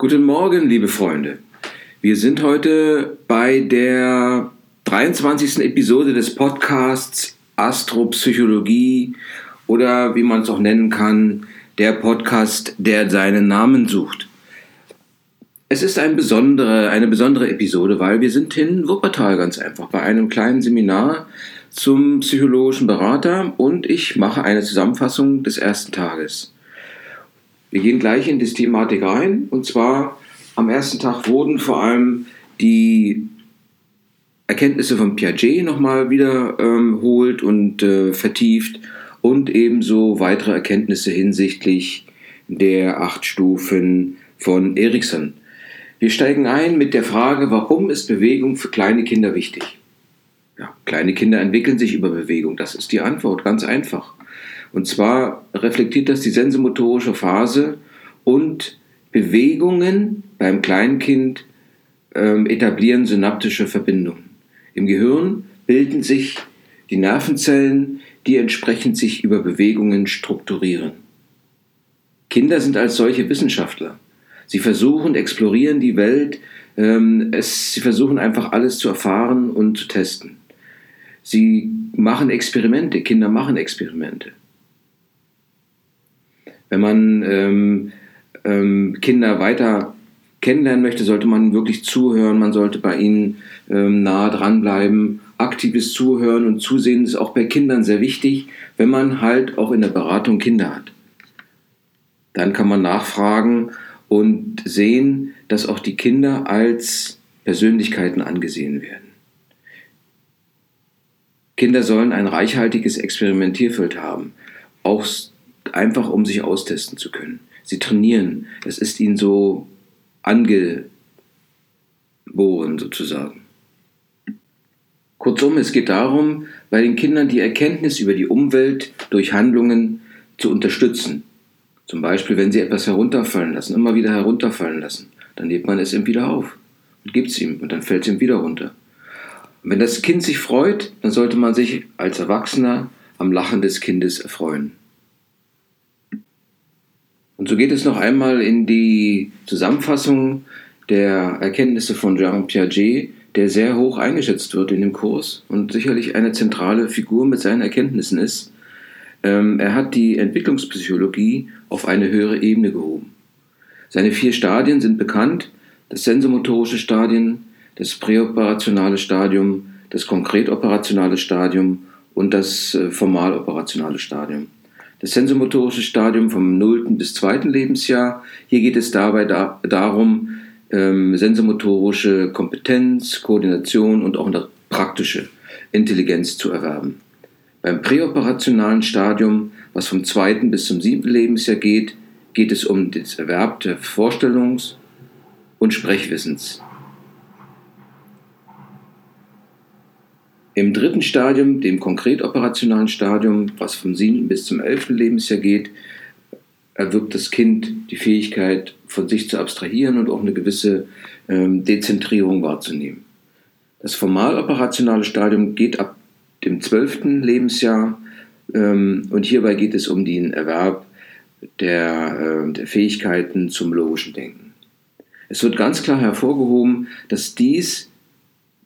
Guten Morgen, liebe Freunde. Wir sind heute bei der 23. Episode des Podcasts Astropsychologie oder wie man es auch nennen kann, der Podcast, der seinen Namen sucht. Es ist ein besondere, eine besondere Episode, weil wir sind in Wuppertal ganz einfach bei einem kleinen Seminar zum psychologischen Berater und ich mache eine Zusammenfassung des ersten Tages. Wir gehen gleich in die Thematik rein. Und zwar am ersten Tag wurden vor allem die Erkenntnisse von Piaget nochmal wiederholt ähm, und äh, vertieft und ebenso weitere Erkenntnisse hinsichtlich der acht Stufen von Erikson. Wir steigen ein mit der Frage, warum ist Bewegung für kleine Kinder wichtig? Ja, kleine Kinder entwickeln sich über Bewegung. Das ist die Antwort, ganz einfach. Und zwar reflektiert das die sensomotorische Phase und Bewegungen beim Kleinkind ähm, etablieren synaptische Verbindungen. Im Gehirn bilden sich die Nervenzellen, die entsprechend sich über Bewegungen strukturieren. Kinder sind als solche Wissenschaftler. Sie versuchen, explorieren die Welt, ähm, es, sie versuchen einfach alles zu erfahren und zu testen. Sie machen Experimente, Kinder machen Experimente. Wenn man ähm, ähm, Kinder weiter kennenlernen möchte, sollte man wirklich zuhören, man sollte bei ihnen ähm, nah dranbleiben. Aktives Zuhören und Zusehen ist auch bei Kindern sehr wichtig, wenn man halt auch in der Beratung Kinder hat. Dann kann man nachfragen und sehen, dass auch die Kinder als Persönlichkeiten angesehen werden. Kinder sollen ein reichhaltiges Experimentierfeld haben, auch einfach um sich austesten zu können. Sie trainieren. Das ist ihnen so angeboren sozusagen. Kurzum, es geht darum, bei den Kindern die Erkenntnis über die Umwelt durch Handlungen zu unterstützen. Zum Beispiel, wenn sie etwas herunterfallen lassen, immer wieder herunterfallen lassen, dann hebt man es ihm wieder auf und gibt es ihm und dann fällt es ihm wieder runter. Und wenn das Kind sich freut, dann sollte man sich als Erwachsener am Lachen des Kindes erfreuen. Und so geht es noch einmal in die Zusammenfassung der Erkenntnisse von Jean Piaget, der sehr hoch eingeschätzt wird in dem Kurs und sicherlich eine zentrale Figur mit seinen Erkenntnissen ist. Ähm, er hat die Entwicklungspsychologie auf eine höhere Ebene gehoben. Seine vier Stadien sind bekannt, das sensomotorische Stadium, das präoperationale Stadium, das konkretoperationale Stadium und das äh, formaloperationale Stadium das sensomotorische Stadium vom 0. bis 2. Lebensjahr. Hier geht es dabei da, darum, ähm, sensomotorische Kompetenz, Koordination und auch eine praktische Intelligenz zu erwerben. Beim präoperationalen Stadium, was vom 2. bis zum 7. Lebensjahr geht, geht es um das Erwerb der Vorstellungs- und Sprechwissens. Im dritten Stadium, dem konkret operationalen Stadium, was vom 7. bis zum 11. Lebensjahr geht, erwirbt das Kind die Fähigkeit, von sich zu abstrahieren und auch eine gewisse ähm, Dezentrierung wahrzunehmen. Das formal operationale Stadium geht ab dem 12. Lebensjahr ähm, und hierbei geht es um den Erwerb der, äh, der Fähigkeiten zum logischen Denken. Es wird ganz klar hervorgehoben, dass dies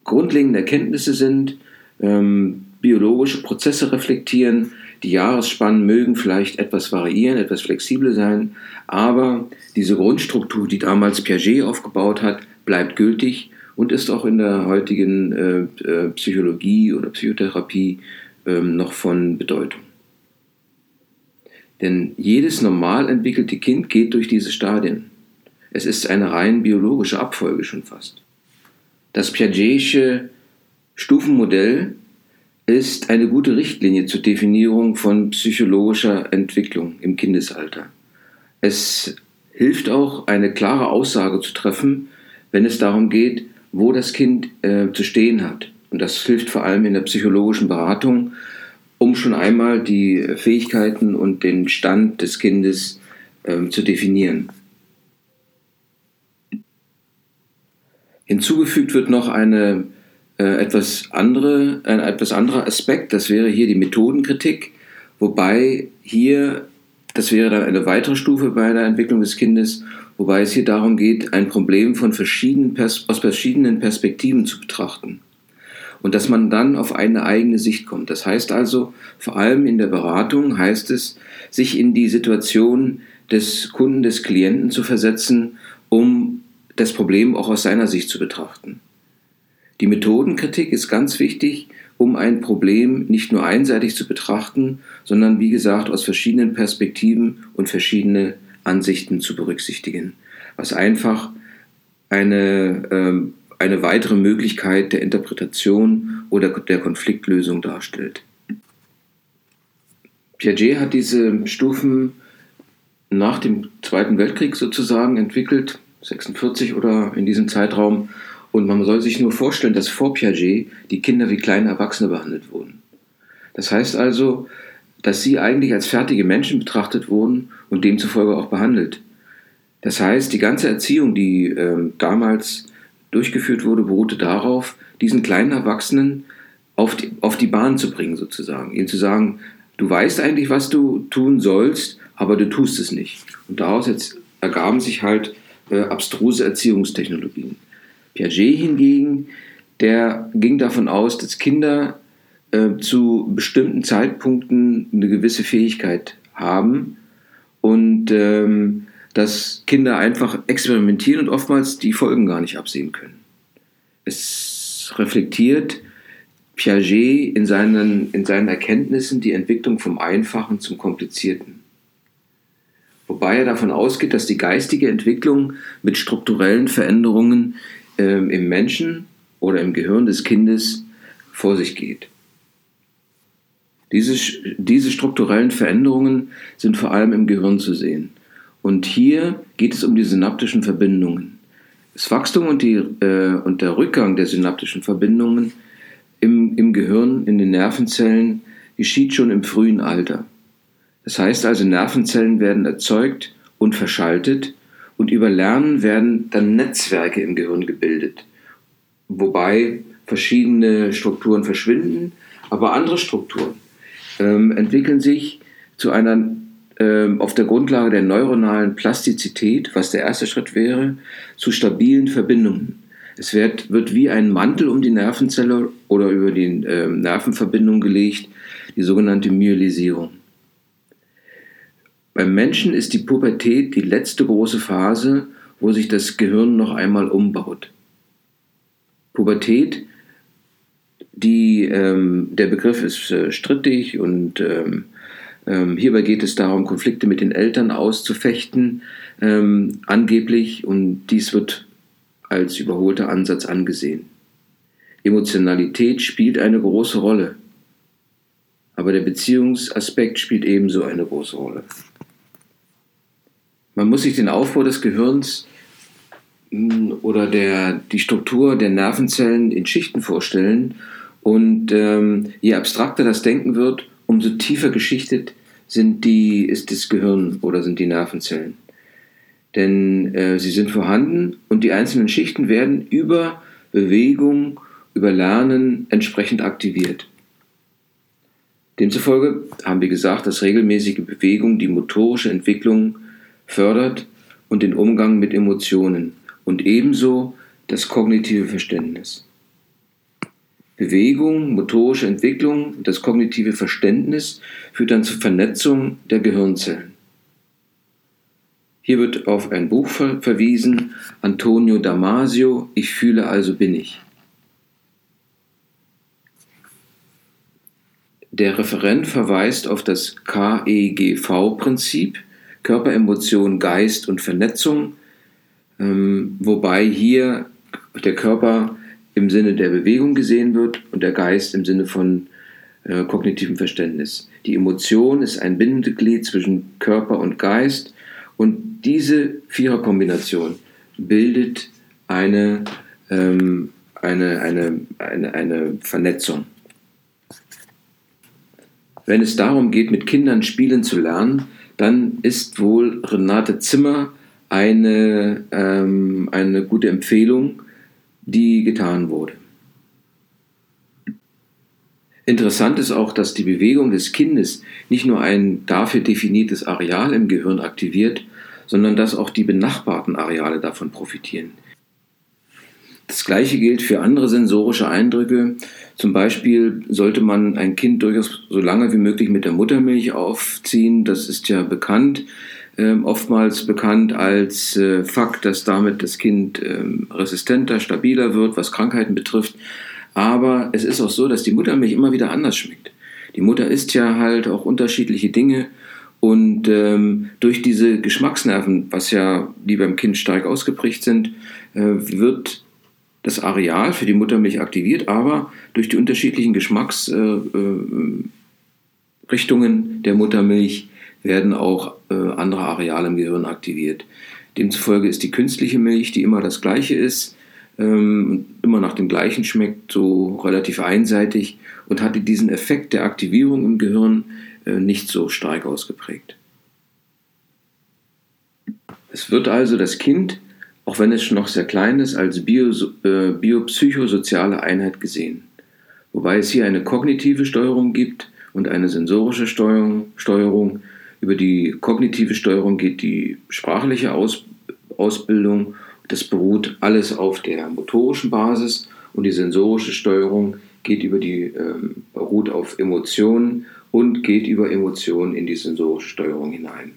grundlegende Erkenntnisse sind, ähm, biologische Prozesse reflektieren. Die Jahresspannen mögen vielleicht etwas variieren, etwas flexibel sein, aber diese Grundstruktur, die damals Piaget aufgebaut hat, bleibt gültig und ist auch in der heutigen äh, äh, Psychologie oder Psychotherapie äh, noch von Bedeutung. Denn jedes normal entwickelte Kind geht durch diese Stadien. Es ist eine rein biologische Abfolge schon fast. Das Piagetische Stufenmodell ist eine gute Richtlinie zur Definierung von psychologischer Entwicklung im Kindesalter. Es hilft auch, eine klare Aussage zu treffen, wenn es darum geht, wo das Kind äh, zu stehen hat. Und das hilft vor allem in der psychologischen Beratung, um schon einmal die Fähigkeiten und den Stand des Kindes äh, zu definieren. Hinzugefügt wird noch eine äh, etwas andere, ein etwas anderer Aspekt, das wäre hier die Methodenkritik, wobei hier, das wäre dann eine weitere Stufe bei der Entwicklung des Kindes, wobei es hier darum geht, ein Problem von verschiedenen aus verschiedenen Perspektiven zu betrachten. Und dass man dann auf eine eigene Sicht kommt. Das heißt also, vor allem in der Beratung heißt es, sich in die Situation des Kunden, des Klienten zu versetzen, um das Problem auch aus seiner Sicht zu betrachten. Die Methodenkritik ist ganz wichtig, um ein Problem nicht nur einseitig zu betrachten, sondern wie gesagt aus verschiedenen Perspektiven und verschiedene Ansichten zu berücksichtigen, was einfach eine, äh, eine weitere Möglichkeit der Interpretation oder der Konfliktlösung darstellt. Piaget hat diese Stufen nach dem Zweiten Weltkrieg sozusagen entwickelt, 46 oder in diesem Zeitraum, und man soll sich nur vorstellen, dass vor Piaget die Kinder wie kleine Erwachsene behandelt wurden. Das heißt also, dass sie eigentlich als fertige Menschen betrachtet wurden und demzufolge auch behandelt. Das heißt, die ganze Erziehung, die äh, damals durchgeführt wurde, beruhte darauf, diesen kleinen Erwachsenen auf die, auf die Bahn zu bringen, sozusagen. Ihnen zu sagen, du weißt eigentlich, was du tun sollst, aber du tust es nicht. Und daraus ergaben sich halt äh, abstruse Erziehungstechnologien. Piaget hingegen, der ging davon aus, dass Kinder äh, zu bestimmten Zeitpunkten eine gewisse Fähigkeit haben und ähm, dass Kinder einfach experimentieren und oftmals die Folgen gar nicht absehen können. Es reflektiert Piaget in seinen, in seinen Erkenntnissen die Entwicklung vom Einfachen zum Komplizierten. Wobei er davon ausgeht, dass die geistige Entwicklung mit strukturellen Veränderungen ähm, im Menschen oder im Gehirn des Kindes vor sich geht. Diese, diese strukturellen Veränderungen sind vor allem im Gehirn zu sehen. Und hier geht es um die synaptischen Verbindungen. Das Wachstum und, die, äh, und der Rückgang der synaptischen Verbindungen im, im Gehirn, in den Nervenzellen, geschieht schon im frühen Alter. Das heißt also, Nervenzellen werden erzeugt und verschaltet und über Lernen werden dann Netzwerke im Gehirn gebildet, wobei verschiedene Strukturen verschwinden, aber andere Strukturen ähm, entwickeln sich zu einer ähm, auf der Grundlage der neuronalen Plastizität, was der erste Schritt wäre, zu stabilen Verbindungen. Es wird, wird wie ein Mantel um die Nervenzelle oder über die äh, Nervenverbindung gelegt, die sogenannte Myelisierung. Beim Menschen ist die Pubertät die letzte große Phase, wo sich das Gehirn noch einmal umbaut. Pubertät, die, ähm, der Begriff ist äh, strittig und ähm, ähm, hierbei geht es darum, Konflikte mit den Eltern auszufechten, ähm, angeblich, und dies wird als überholter Ansatz angesehen. Emotionalität spielt eine große Rolle, aber der Beziehungsaspekt spielt ebenso eine große Rolle. Man muss sich den Aufbau des Gehirns hm, oder der, die Struktur der Nervenzellen in Schichten vorstellen. Und ähm, je abstrakter das Denken wird, umso tiefer geschichtet sind die, ist das Gehirn oder sind die Nervenzellen. Denn äh, sie sind vorhanden und die einzelnen Schichten werden über Bewegung, über Lernen entsprechend aktiviert. Demzufolge haben wir gesagt, dass regelmäßige Bewegung die motorische Entwicklung fördert und den Umgang mit Emotionen und ebenso das kognitive Verständnis. Bewegung, motorische Entwicklung das kognitive Verständnis führt dann zur Vernetzung der Gehirnzellen. Hier wird auf ein Buch verwiesen, Antonio Damasio, Ich fühle also bin ich. Der Referent verweist auf das KEGV-Prinzip, Körper, Emotion, Geist und Vernetzung, ähm, wobei hier der Körper im Sinne der Bewegung gesehen wird und der Geist im Sinne von äh, kognitivem Verständnis. Die Emotion ist ein Bindeglied zwischen Körper und Geist und diese Viererkombination bildet eine, ähm, eine, eine, eine, eine Vernetzung. Wenn es darum geht, mit Kindern spielen zu lernen, dann ist wohl Renate Zimmer eine, ähm, eine gute Empfehlung, die getan wurde. Interessant ist auch, dass die Bewegung des Kindes nicht nur ein dafür definiertes Areal im Gehirn aktiviert, sondern dass auch die benachbarten Areale davon profitieren. Das gleiche gilt für andere sensorische Eindrücke. Zum Beispiel sollte man ein Kind durchaus so lange wie möglich mit der Muttermilch aufziehen. Das ist ja bekannt, äh, oftmals bekannt als äh, Fakt, dass damit das Kind äh, resistenter, stabiler wird, was Krankheiten betrifft. Aber es ist auch so, dass die Muttermilch immer wieder anders schmeckt. Die Mutter isst ja halt auch unterschiedliche Dinge und ähm, durch diese Geschmacksnerven, was ja die beim Kind stark ausgeprägt sind, äh, wird das Areal für die Muttermilch aktiviert, aber durch die unterschiedlichen Geschmacksrichtungen äh, der Muttermilch werden auch äh, andere Areale im Gehirn aktiviert. Demzufolge ist die künstliche Milch, die immer das gleiche ist, ähm, immer nach dem gleichen schmeckt, so relativ einseitig und hatte diesen Effekt der Aktivierung im Gehirn äh, nicht so stark ausgeprägt. Es wird also das Kind auch wenn es noch sehr klein ist, als bio, äh, biopsychosoziale Einheit gesehen. Wobei es hier eine kognitive Steuerung gibt und eine sensorische Steuerung. Steuerung. Über die kognitive Steuerung geht die sprachliche Aus, Ausbildung. Das beruht alles auf der motorischen Basis und die sensorische Steuerung geht über die, ähm, beruht auf Emotionen und geht über Emotionen in die sensorische Steuerung hinein.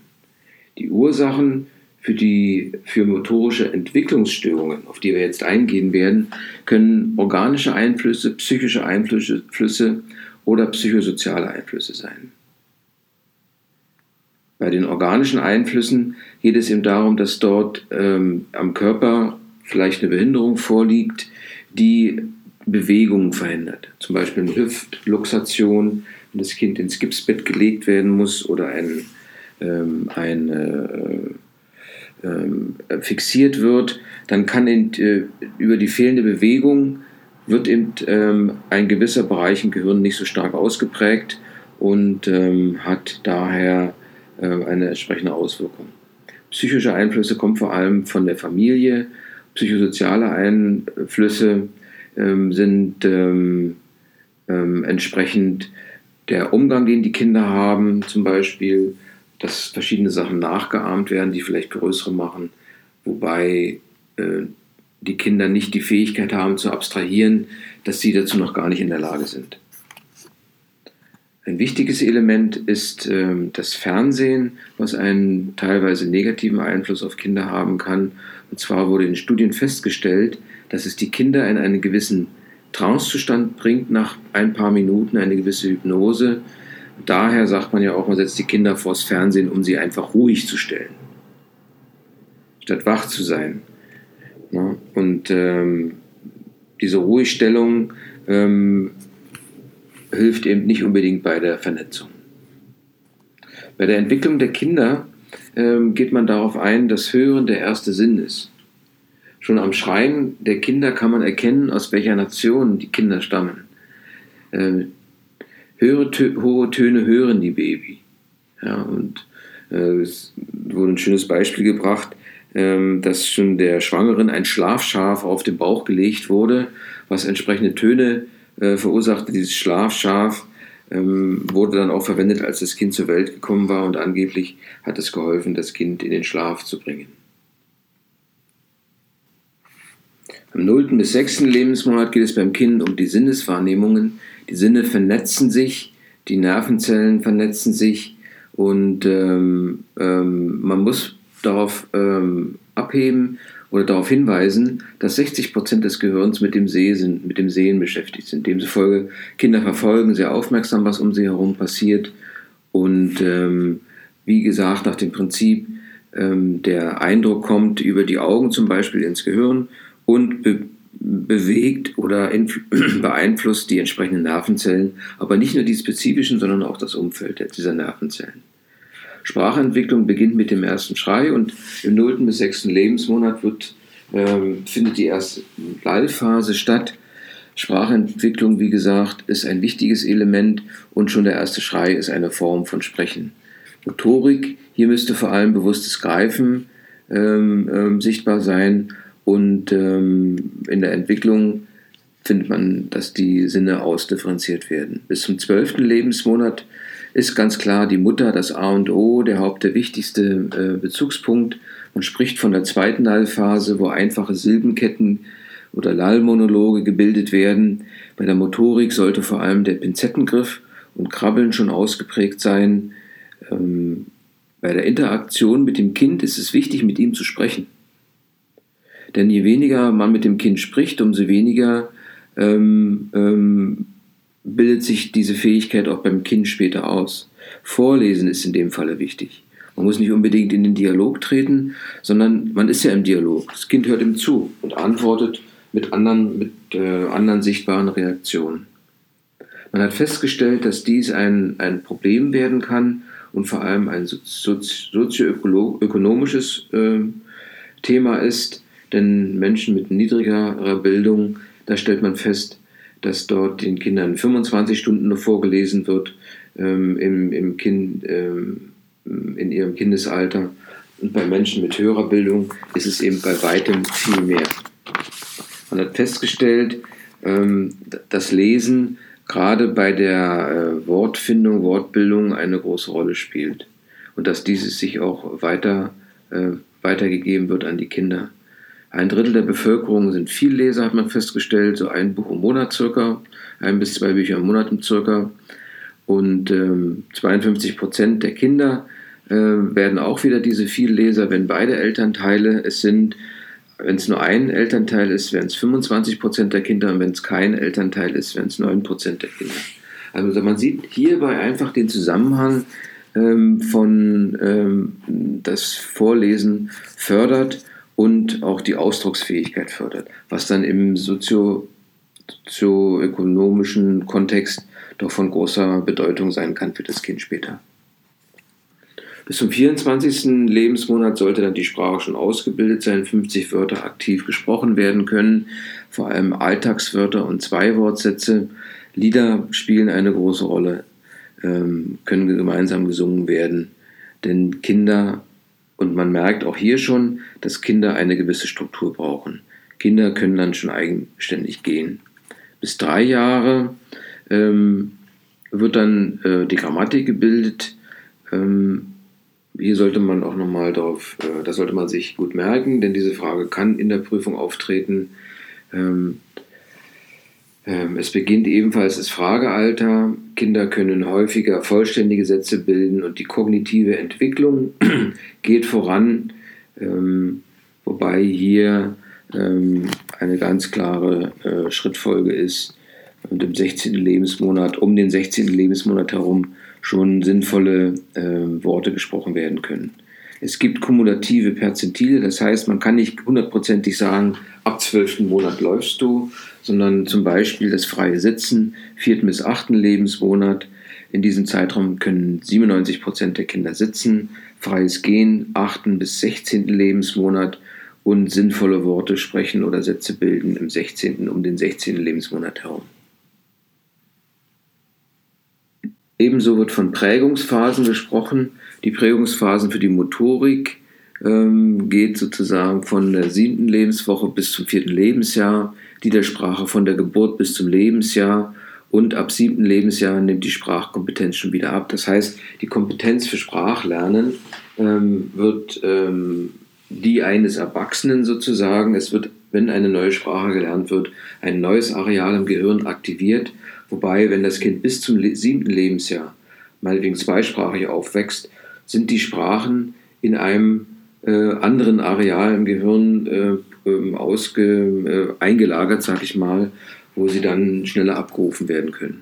Die Ursachen für die für motorische Entwicklungsstörungen, auf die wir jetzt eingehen werden, können organische Einflüsse, psychische Einflüsse oder psychosoziale Einflüsse sein. Bei den organischen Einflüssen geht es eben darum, dass dort ähm, am Körper vielleicht eine Behinderung vorliegt, die Bewegungen verhindert. Zum Beispiel eine Hüftluxation, wenn das Kind ins Gipsbett gelegt werden muss oder ein, ähm, eine äh, fixiert wird, dann kann in, äh, über die fehlende Bewegung wird eben ähm, ein gewisser Bereich im Gehirn nicht so stark ausgeprägt und ähm, hat daher äh, eine entsprechende Auswirkung. Psychische Einflüsse kommen vor allem von der Familie, psychosoziale Einflüsse ähm, sind ähm, ähm, entsprechend der Umgang, den die Kinder haben, zum Beispiel dass verschiedene Sachen nachgeahmt werden, die vielleicht größere machen, wobei äh, die Kinder nicht die Fähigkeit haben zu abstrahieren, dass sie dazu noch gar nicht in der Lage sind. Ein wichtiges Element ist äh, das Fernsehen, was einen teilweise negativen Einfluss auf Kinder haben kann. Und zwar wurde in Studien festgestellt, dass es die Kinder in einen gewissen Trancezustand bringt, nach ein paar Minuten eine gewisse Hypnose, Daher sagt man ja auch, man setzt die Kinder vors Fernsehen, um sie einfach ruhig zu stellen, statt wach zu sein. Ja, und ähm, diese Ruhigstellung ähm, hilft eben nicht unbedingt bei der Vernetzung. Bei der Entwicklung der Kinder ähm, geht man darauf ein, dass Hören der erste Sinn ist. Schon am Schreien der Kinder kann man erkennen, aus welcher Nation die Kinder stammen. Höhere hohe Töne hören die Baby. Ja, und äh, es wurde ein schönes Beispiel gebracht, ähm, dass schon der Schwangeren ein Schlafschaf auf den Bauch gelegt wurde, was entsprechende Töne äh, verursachte. Dieses Schlafschaf ähm, wurde dann auch verwendet, als das Kind zur Welt gekommen war und angeblich hat es geholfen, das Kind in den Schlaf zu bringen. Im 0. bis 6. Lebensmonat geht es beim Kind um die Sinneswahrnehmungen, die Sinne vernetzen sich, die Nervenzellen vernetzen sich und ähm, ähm, man muss darauf ähm, abheben oder darauf hinweisen, dass 60 Prozent des Gehirns mit dem, Sehen, mit dem Sehen beschäftigt sind. Demzufolge Kinder verfolgen sehr aufmerksam, was um sie herum passiert und ähm, wie gesagt nach dem Prinzip, ähm, der Eindruck kommt über die Augen zum Beispiel ins Gehirn und be bewegt oder beeinflusst die entsprechenden Nervenzellen, aber nicht nur die spezifischen, sondern auch das Umfeld dieser Nervenzellen. Sprachentwicklung beginnt mit dem ersten Schrei und im 0. bis 6. Lebensmonat wird, ähm, findet die erste Lallphase statt. Sprachentwicklung, wie gesagt, ist ein wichtiges Element und schon der erste Schrei ist eine Form von Sprechen. Motorik, hier müsste vor allem bewusstes Greifen ähm, ähm, sichtbar sein und ähm, in der Entwicklung findet man, dass die Sinne ausdifferenziert werden. Bis zum zwölften Lebensmonat ist ganz klar die Mutter das A und O, der Haupt, der wichtigste äh, Bezugspunkt. Man spricht von der zweiten Lallphase, wo einfache Silbenketten oder Lallmonologe gebildet werden. Bei der Motorik sollte vor allem der Pinzettengriff und Krabbeln schon ausgeprägt sein. Ähm, bei der Interaktion mit dem Kind ist es wichtig, mit ihm zu sprechen. Denn je weniger man mit dem Kind spricht, umso weniger ähm, ähm, bildet sich diese Fähigkeit auch beim Kind später aus. Vorlesen ist in dem Falle wichtig. Man muss nicht unbedingt in den Dialog treten, sondern man ist ja im Dialog. Das Kind hört ihm zu und antwortet mit anderen, mit, äh, anderen sichtbaren Reaktionen. Man hat festgestellt, dass dies ein, ein Problem werden kann, und vor allem ein sozioökonomisches äh, Thema ist, denn Menschen mit niedrigerer Bildung, da stellt man fest, dass dort den Kindern 25 Stunden nur vorgelesen wird ähm, im, im kind, ähm, in ihrem Kindesalter. Und bei Menschen mit höherer Bildung ist es eben bei weitem viel mehr. Man hat festgestellt, ähm, das Lesen gerade bei der äh, Wortfindung, Wortbildung eine große Rolle spielt. Und dass dieses sich auch weiter, äh, weitergegeben wird an die Kinder. Ein Drittel der Bevölkerung sind Vielleser, hat man festgestellt, so ein Buch im Monat circa, ein bis zwei Bücher im Monat circa. Und ähm, 52 Prozent der Kinder äh, werden auch wieder diese Vielleser, wenn beide Elternteile es sind, wenn es nur ein Elternteil ist, wären es 25 Prozent der Kinder und wenn es kein Elternteil ist, wären es 9 Prozent der Kinder. Also man sieht hierbei einfach den Zusammenhang ähm, von ähm, das Vorlesen fördert und auch die Ausdrucksfähigkeit fördert, was dann im sozio sozioökonomischen Kontext doch von großer Bedeutung sein kann für das Kind später. Bis zum 24. Lebensmonat sollte dann die Sprache schon ausgebildet sein, 50 Wörter aktiv gesprochen werden können, vor allem Alltagswörter und Zweiwortsätze. Lieder spielen eine große Rolle, ähm, können gemeinsam gesungen werden, denn Kinder, und man merkt auch hier schon, dass Kinder eine gewisse Struktur brauchen. Kinder können dann schon eigenständig gehen. Bis drei Jahre ähm, wird dann äh, die Grammatik gebildet. Ähm, hier sollte man auch nochmal darauf, äh, das sollte man sich gut merken, denn diese Frage kann in der Prüfung auftreten. Ähm, es beginnt ebenfalls das Fragealter. Kinder können häufiger vollständige Sätze bilden und die kognitive Entwicklung geht voran, ähm, wobei hier ähm, eine ganz klare äh, Schrittfolge ist und im 16. Lebensmonat, um den 16. Lebensmonat herum schon sinnvolle Worte gesprochen werden können. Es gibt kumulative Perzentile, das heißt, man kann nicht hundertprozentig sagen, ab 12. Monat läufst du, sondern zum Beispiel das freie Sitzen, 4. bis 8. Lebensmonat. In diesem Zeitraum können 97 Prozent der Kinder sitzen, freies Gehen, 8. bis 16. Lebensmonat und sinnvolle Worte sprechen oder Sätze bilden im 16. um den 16. Lebensmonat herum. Ebenso wird von Prägungsphasen gesprochen. Die Prägungsphasen für die Motorik ähm, geht sozusagen von der siebten Lebenswoche bis zum vierten Lebensjahr, die der Sprache von der Geburt bis zum Lebensjahr und ab siebten Lebensjahr nimmt die Sprachkompetenz schon wieder ab. Das heißt, die Kompetenz für Sprachlernen ähm, wird ähm, die eines Erwachsenen sozusagen. Es wird, wenn eine neue Sprache gelernt wird, ein neues Areal im Gehirn aktiviert Wobei, wenn das Kind bis zum siebten Lebensjahr meinetwegen zweisprachig aufwächst, sind die Sprachen in einem äh, anderen Areal im Gehirn äh, ähm, ausge, äh, eingelagert, sag ich mal, wo sie dann schneller abgerufen werden können.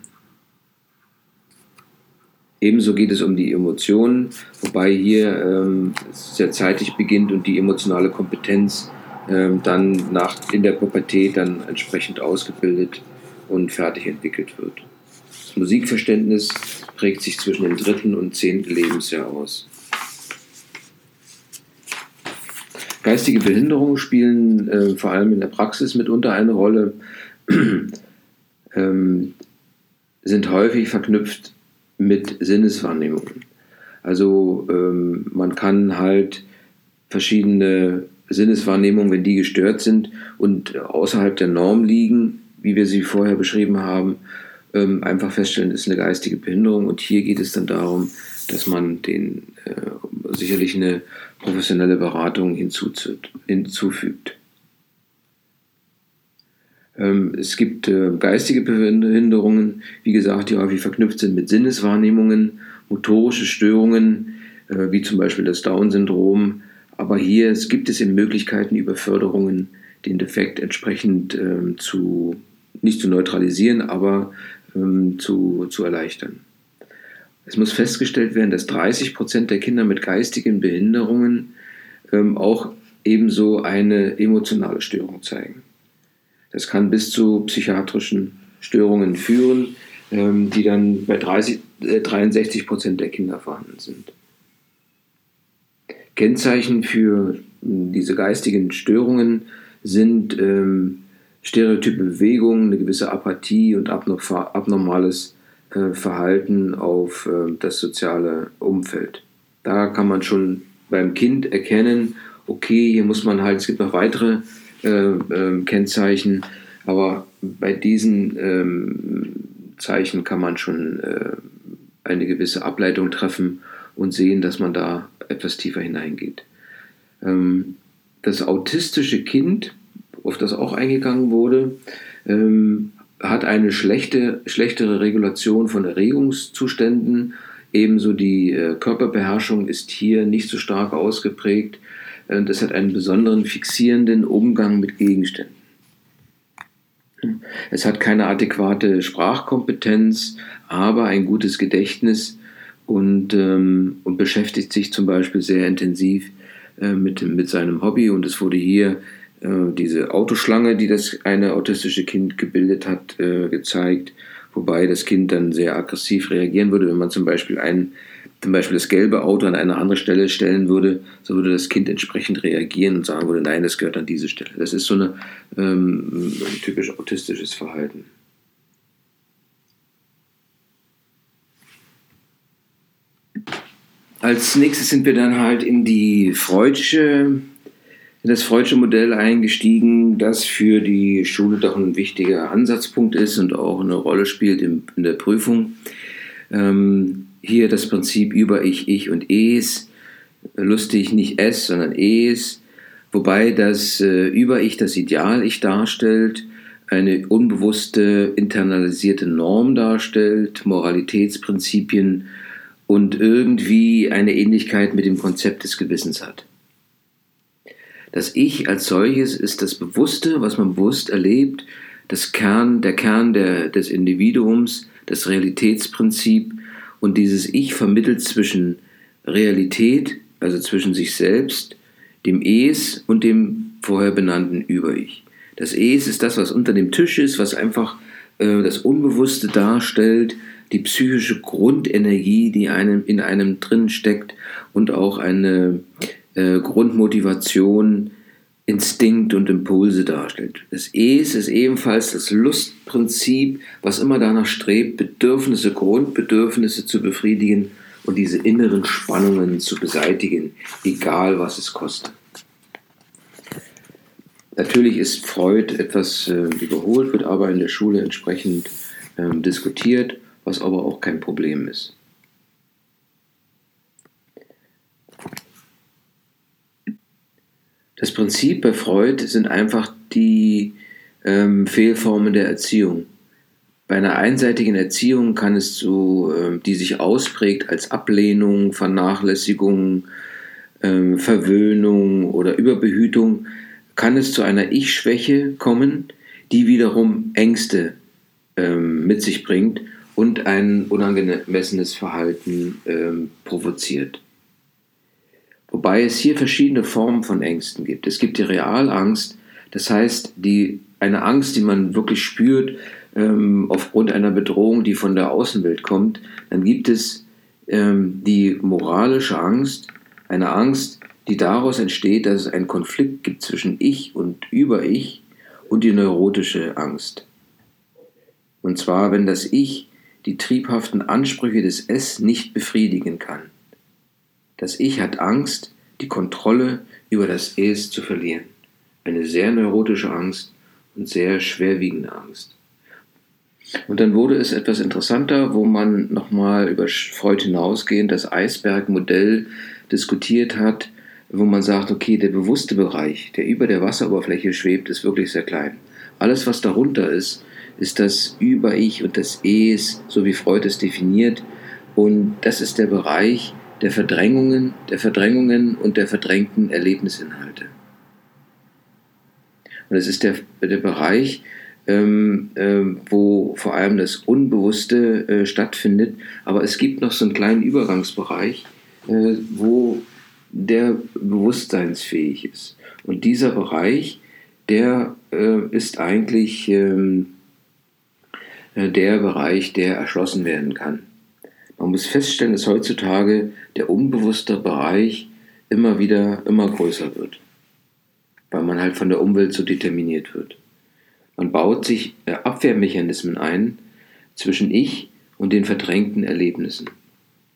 Ebenso geht es um die Emotionen, wobei hier ähm, sehr zeitig beginnt und die emotionale Kompetenz ähm, dann nach, in der Pubertät dann entsprechend ausgebildet und fertig entwickelt wird. Das Musikverständnis prägt sich zwischen dem dritten und zehnten Lebensjahr aus. Geistige Behinderungen spielen äh, vor allem in der Praxis mitunter eine Rolle, ähm, sind häufig verknüpft mit Sinneswahrnehmungen. Also ähm, man kann halt verschiedene Sinneswahrnehmungen, wenn die gestört sind und außerhalb der Norm liegen, wie wir sie vorher beschrieben haben, ähm, einfach feststellen, ist eine geistige Behinderung. Und hier geht es dann darum, dass man den äh, sicherlich eine professionelle Beratung hinzufügt. Ähm, es gibt äh, geistige Behinderungen, wie gesagt, die häufig verknüpft sind mit Sinneswahrnehmungen, motorische Störungen, äh, wie zum Beispiel das Down-Syndrom. Aber hier gibt es eben Möglichkeiten, über Förderungen den Defekt entsprechend ähm, zu, nicht zu neutralisieren, aber ähm, zu, zu erleichtern. Es muss festgestellt werden, dass 30 Prozent der Kinder mit geistigen Behinderungen ähm, auch ebenso eine emotionale Störung zeigen. Das kann bis zu psychiatrischen Störungen führen, ähm, die dann bei 30, äh, 63 Prozent der Kinder vorhanden sind. Kennzeichen für hm, diese geistigen Störungen sind ähm, stereotype Bewegungen, eine gewisse Apathie und abnormales äh, Verhalten auf äh, das soziale Umfeld. Da kann man schon beim Kind erkennen, okay, hier muss man halt, es gibt noch weitere äh, ähm, Kennzeichen, aber bei diesen ähm, Zeichen kann man schon äh, eine gewisse Ableitung treffen und sehen, dass man da etwas tiefer hineingeht. Ähm, das autistische Kind, auf das auch eingegangen wurde, ähm, hat eine schlechte, schlechtere Regulation von Erregungszuständen. Ebenso die äh, Körperbeherrschung ist hier nicht so stark ausgeprägt. Äh, das hat einen besonderen fixierenden Umgang mit Gegenständen. Es hat keine adäquate Sprachkompetenz, aber ein gutes Gedächtnis und, ähm, und beschäftigt sich zum Beispiel sehr intensiv äh, mit, mit seinem Hobby. Und es wurde hier äh, diese Autoschlange, die das eine autistische Kind gebildet hat, äh, gezeigt, wobei das Kind dann sehr aggressiv reagieren würde, wenn man zum Beispiel ein zum Beispiel das gelbe Auto an eine andere Stelle stellen würde, so würde das Kind entsprechend reagieren und sagen würde, nein, das gehört an diese Stelle. Das ist so eine, ähm, ein typisch autistisches Verhalten. Als nächstes sind wir dann halt in die Freudische in das Freudsche Modell eingestiegen, das für die Schule doch ein wichtiger Ansatzpunkt ist und auch eine Rolle spielt in, in der Prüfung. Ähm, hier das Prinzip über Ich, Ich und Es. Lustig, nicht Es, sondern Es. Wobei das äh, Über-Ich das Ideal-Ich darstellt, eine unbewusste internalisierte Norm darstellt, Moralitätsprinzipien und irgendwie eine Ähnlichkeit mit dem Konzept des Gewissens hat. Das Ich als solches ist das Bewusste, was man bewusst erlebt, das Kern, der Kern der, des Individuums, das Realitätsprinzip und dieses Ich vermittelt zwischen Realität, also zwischen sich selbst, dem Es und dem vorher benannten Über-Ich. Das Es ist das, was unter dem Tisch ist, was einfach äh, das Unbewusste darstellt, die psychische Grundenergie, die einem in einem drin steckt und auch eine äh, Grundmotivation, Instinkt und Impulse darstellt. Das Es ist ebenfalls das Lustprinzip, was immer danach strebt, Bedürfnisse, Grundbedürfnisse zu befriedigen und diese inneren Spannungen zu beseitigen, egal was es kostet. Natürlich ist Freud etwas äh, überholt, wird aber in der Schule entsprechend äh, diskutiert, was aber auch kein Problem ist. Das Prinzip bei Freud sind einfach die ähm, Fehlformen der Erziehung. Bei einer einseitigen Erziehung kann es so, äh, die sich ausprägt als Ablehnung, Vernachlässigung, äh, Verwöhnung oder Überbehütung, kann es zu einer Ich-Schwäche kommen, die wiederum Ängste äh, mit sich bringt und ein unangemessenes Verhalten ähm, provoziert. Wobei es hier verschiedene Formen von Ängsten gibt. Es gibt die Realangst, das heißt die, eine Angst, die man wirklich spürt ähm, aufgrund einer Bedrohung, die von der Außenwelt kommt. Dann gibt es ähm, die moralische Angst, eine Angst, die daraus entsteht, dass es einen Konflikt gibt zwischen Ich und Über-Ich und die neurotische Angst. Und zwar, wenn das Ich die triebhaften Ansprüche des Es nicht befriedigen kann. Das Ich hat Angst, die Kontrolle über das Es zu verlieren. Eine sehr neurotische Angst und sehr schwerwiegende Angst. Und dann wurde es etwas interessanter, wo man nochmal über Freud hinausgehend das Eisbergmodell diskutiert hat, wo man sagt, okay, der bewusste Bereich, der über der Wasseroberfläche schwebt, ist wirklich sehr klein. Alles, was darunter ist, ist das Über-Ich und das Es, so wie Freud es definiert. Und das ist der Bereich der Verdrängungen, der Verdrängungen und der verdrängten Erlebnisinhalte. Und es ist der, der Bereich, ähm, ähm, wo vor allem das Unbewusste äh, stattfindet. Aber es gibt noch so einen kleinen Übergangsbereich, äh, wo der bewusstseinsfähig ist. Und dieser Bereich, der äh, ist eigentlich ähm, äh, der Bereich, der erschlossen werden kann. Man muss feststellen, dass heutzutage der unbewusste Bereich immer wieder immer größer wird, weil man halt von der Umwelt so determiniert wird. Man baut sich äh, Abwehrmechanismen ein zwischen Ich und den verdrängten Erlebnissen,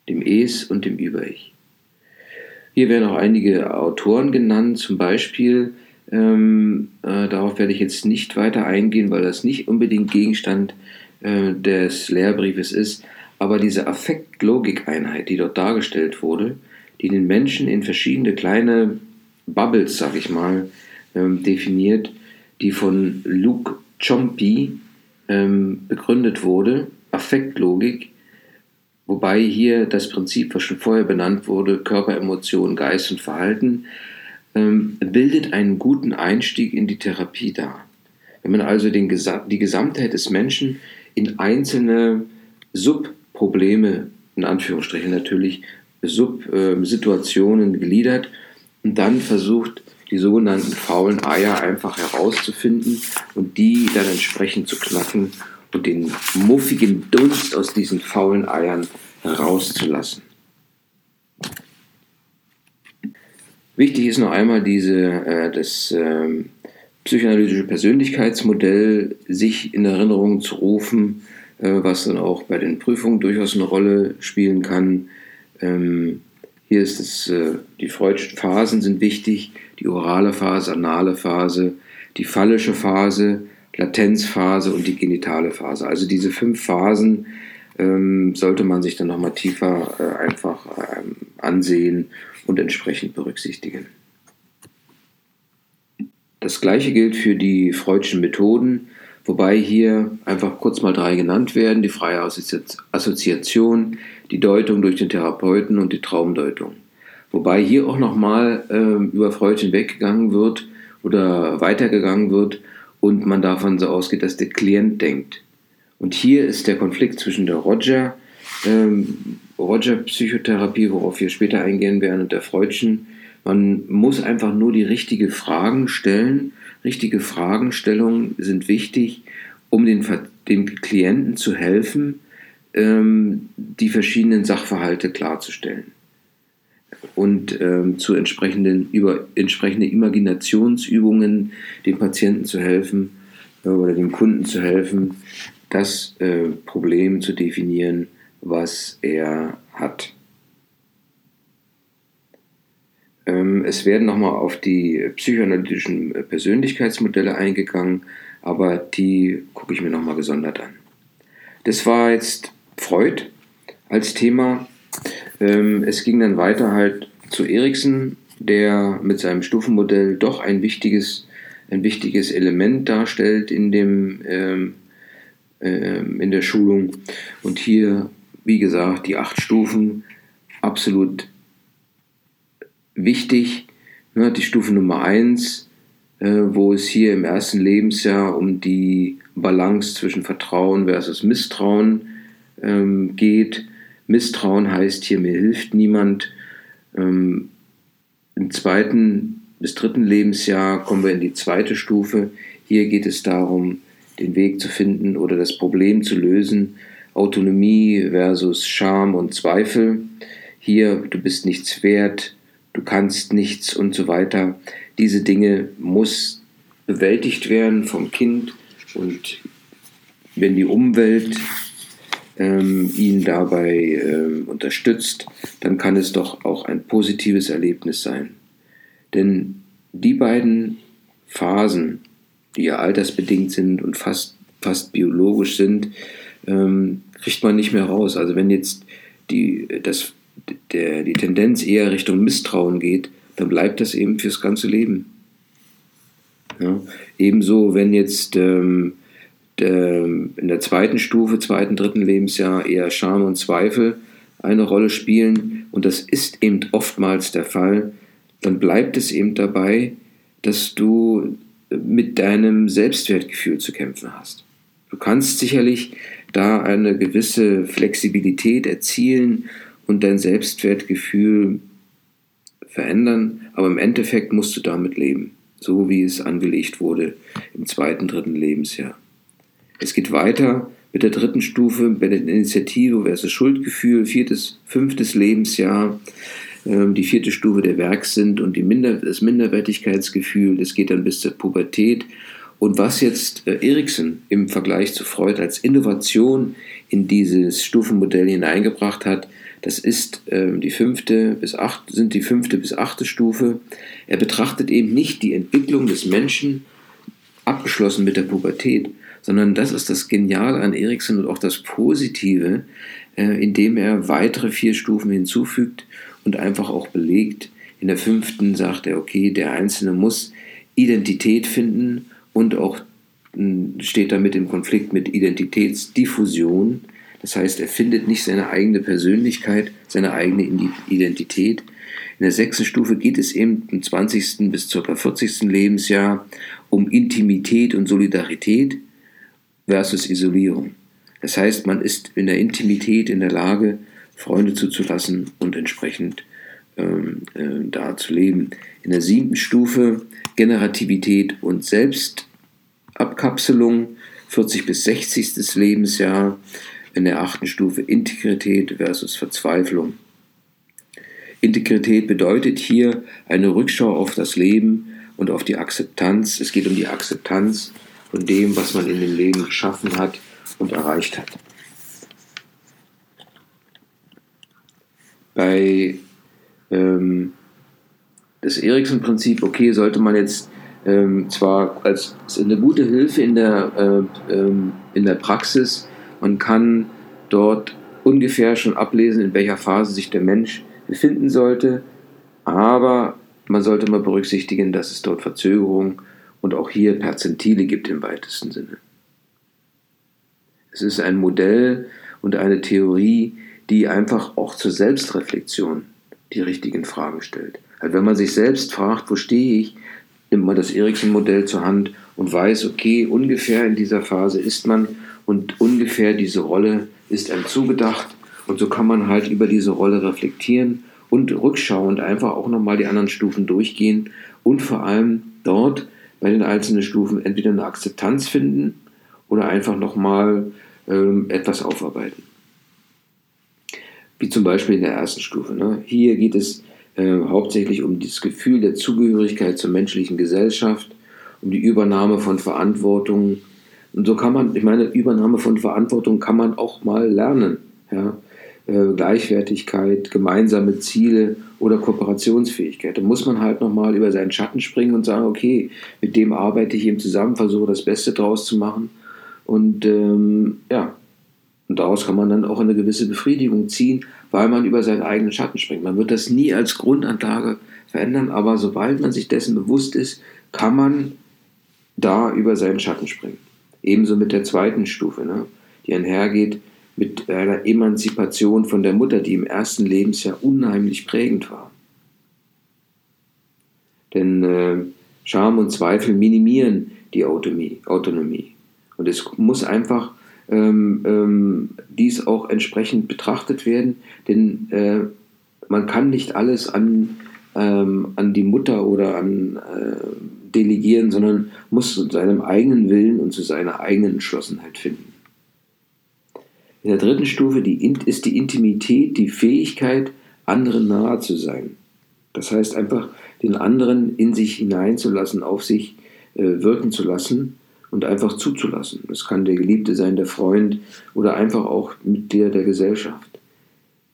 dem Es und dem Über-Ich. Hier werden auch einige Autoren genannt, zum Beispiel, ähm, äh, darauf werde ich jetzt nicht weiter eingehen, weil das nicht unbedingt Gegenstand äh, des Lehrbriefes ist, aber diese Affekt-Logik-Einheit, die dort dargestellt wurde, die den Menschen in verschiedene kleine Bubbles, sag ich mal, ähm, definiert, die von Luke Chompi ähm, begründet wurde, Affektlogik, wobei hier das Prinzip, was schon vorher benannt wurde, Körper, Emotion, Geist und Verhalten, ähm, bildet einen guten Einstieg in die Therapie dar. Wenn man also den, die Gesamtheit des Menschen in einzelne Subprobleme, in Anführungsstrichen natürlich, Subsituationen gliedert und dann versucht, die sogenannten faulen Eier einfach herauszufinden und die dann entsprechend zu knacken und den muffigen Dunst aus diesen faulen Eiern herauszulassen. Wichtig ist noch einmal diese, äh, das äh, psychoanalytische Persönlichkeitsmodell sich in Erinnerung zu rufen, äh, was dann auch bei den Prüfungen durchaus eine Rolle spielen kann. Ähm, hier ist es, äh, die freudischen Phasen sind wichtig, die orale Phase, anale Phase, die phallische Phase, Latenzphase und die genitale Phase. Also diese fünf Phasen ähm, sollte man sich dann nochmal tiefer äh, einfach ähm, ansehen und entsprechend berücksichtigen. Das gleiche gilt für die freudschen Methoden, wobei hier einfach kurz mal drei genannt werden. Die freie Assoziation, die Deutung durch den Therapeuten und die Traumdeutung. Wobei hier auch nochmal äh, über Freud hinweggegangen wird oder weitergegangen wird und man davon so ausgeht, dass der Klient denkt. Und hier ist der Konflikt zwischen der Roger, ähm, Roger-Psychotherapie, worauf wir später eingehen werden, und der Freudschen. Man muss einfach nur die richtigen Fragen stellen. Richtige Fragestellungen sind wichtig, um den, dem Klienten zu helfen, ähm, die verschiedenen Sachverhalte klarzustellen und ähm, zu entsprechenden über entsprechende Imaginationsübungen dem Patienten zu helfen äh, oder dem Kunden zu helfen, das äh, Problem zu definieren, was er hat. Ähm, es werden nochmal auf die psychoanalytischen Persönlichkeitsmodelle eingegangen, aber die gucke ich mir nochmal gesondert an. Das war jetzt Freud als Thema. Ähm, es ging dann weiter halt zu Eriksen, der mit seinem Stufenmodell doch ein wichtiges, ein wichtiges Element darstellt in, dem, ähm, äh, in der Schulung. Und hier, wie gesagt, die acht Stufen absolut wichtig. Ne, die Stufe Nummer eins, äh, wo es hier im ersten Lebensjahr um die Balance zwischen Vertrauen versus Misstrauen ähm, geht Misstrauen heißt hier, mir hilft niemand. Ähm, Im zweiten bis dritten Lebensjahr kommen wir in die zweite Stufe. Hier geht es darum, den Weg zu finden oder das Problem zu lösen. Autonomie versus Scham und Zweifel. Hier, du bist nichts wert, du kannst nichts und so weiter. Diese Dinge muss bewältigt werden vom Kind und wenn die Umwelt ähm, ihn dabei ähm, unterstützt, dann kann es doch auch ein positives Erlebnis sein. Denn die beiden Phasen, die ja altersbedingt sind und fast fast biologisch sind, ähm, kriegt man nicht mehr raus. Also wenn jetzt die, das, der, die Tendenz eher Richtung Misstrauen geht, dann bleibt das eben fürs ganze Leben. Ja? Ebenso, wenn jetzt ähm, der, in der zweiten Stufe, zweiten, dritten Lebensjahr eher Scham und Zweifel eine Rolle spielen, und das ist eben oftmals der Fall, dann bleibt es eben dabei, dass du mit deinem Selbstwertgefühl zu kämpfen hast. Du kannst sicherlich da eine gewisse Flexibilität erzielen und dein Selbstwertgefühl verändern, aber im Endeffekt musst du damit leben, so wie es angelegt wurde im zweiten, dritten Lebensjahr. Es geht weiter mit der dritten Stufe, bei der Initiative versus Schuldgefühl, viertes, fünftes Lebensjahr, ähm, die vierte Stufe der Werksinn und die Minder, das Minderwertigkeitsgefühl, das geht dann bis zur Pubertät. Und was jetzt äh, Erikson im Vergleich zu Freud als Innovation in dieses Stufenmodell hineingebracht hat, das ist äh, die fünfte bis acht, sind die fünfte bis achte Stufe. Er betrachtet eben nicht die Entwicklung des Menschen abgeschlossen mit der Pubertät, sondern das ist das Geniale an Erikson und auch das Positive, äh, indem er weitere vier Stufen hinzufügt und einfach auch belegt. In der fünften sagt er, okay, der Einzelne muss Identität finden und auch steht damit im Konflikt mit Identitätsdiffusion. Das heißt, er findet nicht seine eigene Persönlichkeit, seine eigene Identität. In der sechsten Stufe geht es eben im 20. bis ca. 40. Lebensjahr um Intimität und Solidarität versus Isolierung. Das heißt, man ist in der Intimität in der Lage, Freunde zuzulassen und entsprechend ähm, äh, da zu leben. In der siebten Stufe Generativität und Selbstabkapselung, 40 bis 60. Lebensjahr. In der achten Stufe Integrität versus Verzweiflung. Integrität bedeutet hier eine Rückschau auf das Leben und auf die Akzeptanz. Es geht um die Akzeptanz von dem, was man in dem Leben geschaffen hat und erreicht hat. Bei ähm, das Erikson-Prinzip, okay, sollte man jetzt ähm, zwar als eine gute Hilfe in der, äh, ähm, in der Praxis, man kann dort ungefähr schon ablesen, in welcher Phase sich der Mensch befinden sollte, aber man sollte mal berücksichtigen, dass es dort Verzögerungen und auch hier Perzentile gibt im weitesten Sinne. Es ist ein Modell und eine Theorie, die einfach auch zur Selbstreflexion die richtigen Fragen stellt. Also wenn man sich selbst fragt, wo stehe ich, nimmt man das Erikson-Modell zur Hand und weiß, okay, ungefähr in dieser Phase ist man und ungefähr diese Rolle ist einem zugedacht und so kann man halt über diese Rolle reflektieren und rückschauend einfach auch nochmal die anderen Stufen durchgehen und vor allem dort bei den einzelnen Stufen entweder eine Akzeptanz finden oder einfach nochmal ähm, etwas aufarbeiten. Wie zum Beispiel in der ersten Stufe. Ne? Hier geht es äh, hauptsächlich um das Gefühl der Zugehörigkeit zur menschlichen Gesellschaft, um die Übernahme von Verantwortung. Und so kann man, ich meine, Übernahme von Verantwortung kann man auch mal lernen. Ja? Äh, Gleichwertigkeit, gemeinsame Ziele oder Kooperationsfähigkeit. Da muss man halt nochmal über seinen Schatten springen und sagen, okay, mit dem arbeite ich eben zusammen, versuche das Beste draus zu machen. Und ähm, ja, und daraus kann man dann auch eine gewisse Befriedigung ziehen, weil man über seinen eigenen Schatten springt. Man wird das nie als Grundanlage verändern, aber sobald man sich dessen bewusst ist, kann man da über seinen Schatten springen. Ebenso mit der zweiten Stufe, ne, die einhergeht mit einer Emanzipation von der Mutter, die im ersten Lebensjahr unheimlich prägend war. Denn äh, Scham und Zweifel minimieren die Autonomie. Autonomie. Und es muss einfach ähm, ähm, dies auch entsprechend betrachtet werden, denn äh, man kann nicht alles an, ähm, an die Mutter oder an äh, delegieren, sondern muss zu seinem eigenen Willen und zu seiner eigenen Entschlossenheit finden. In der dritten Stufe die, ist die Intimität, die Fähigkeit, anderen nahe zu sein. Das heißt einfach, den anderen in sich hineinzulassen, auf sich äh, wirken zu lassen und einfach zuzulassen. Es kann der Geliebte sein, der Freund oder einfach auch Mitglieder der Gesellschaft.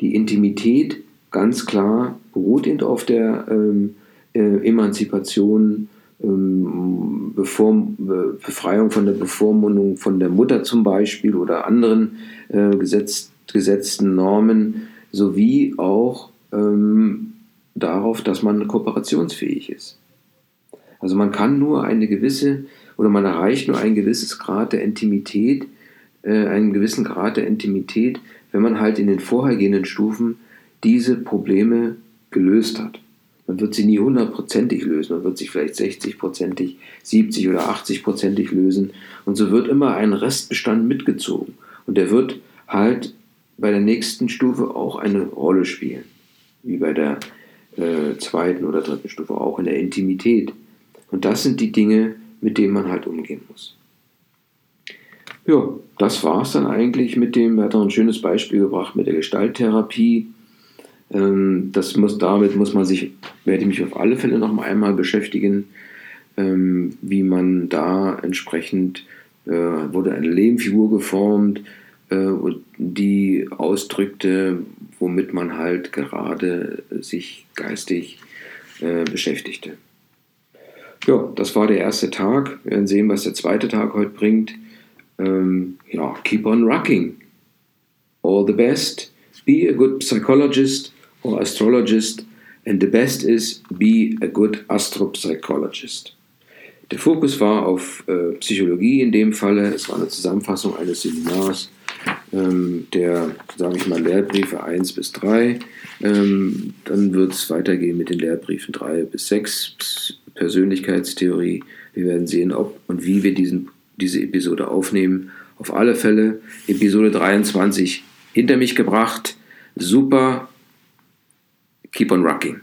Die Intimität, ganz klar, beruht eben auf der ähm, äh, Emanzipation ähm, Befreiung von der Bevormundung von der Mutter zum Beispiel oder anderen äh, gesetz gesetzten Normen, sowie auch ähm, darauf, dass man kooperationsfähig ist. Also man kann nur eine gewisse oder man erreicht nur ein gewisses Grad der Intimität, äh, einen gewissen Grad der Intimität, wenn man halt in den vorhergehenden Stufen diese Probleme gelöst hat. Man wird sie nie hundertprozentig lösen, man wird sich vielleicht 60-prozentig, 70 oder 80-prozentig lösen. Und so wird immer ein Restbestand mitgezogen. Und der wird halt bei der nächsten Stufe auch eine Rolle spielen. Wie bei der äh, zweiten oder dritten Stufe, auch in der Intimität. Und das sind die Dinge, mit denen man halt umgehen muss. Ja, das war es dann eigentlich mit dem, er hat noch ein schönes Beispiel gebracht mit der Gestalttherapie. Ähm, das muss, damit muss man sich, werde ich mich auf alle Fälle noch einmal beschäftigen, ähm, wie man da entsprechend, äh, wurde eine Lehmfigur geformt, äh, die ausdrückte, womit man halt gerade sich geistig äh, beschäftigte. Ja, das war der erste Tag. Wir werden sehen, was der zweite Tag heute bringt. Ähm, ja, keep on rocking. All the best. Be a good psychologist or astrologist. And the best is be a good astropsychologist. Der Fokus war auf äh, Psychologie in dem Falle. Es war eine Zusammenfassung eines Seminars ähm, der, sage ich mal, Lehrbriefe 1 bis 3. Ähm, dann wird es weitergehen mit den Lehrbriefen 3 bis 6, Persönlichkeitstheorie. Wir werden sehen, ob und wie wir diesen, diese Episode aufnehmen. Auf alle Fälle Episode 23 hinter mich gebracht. Super. Keep on rocking.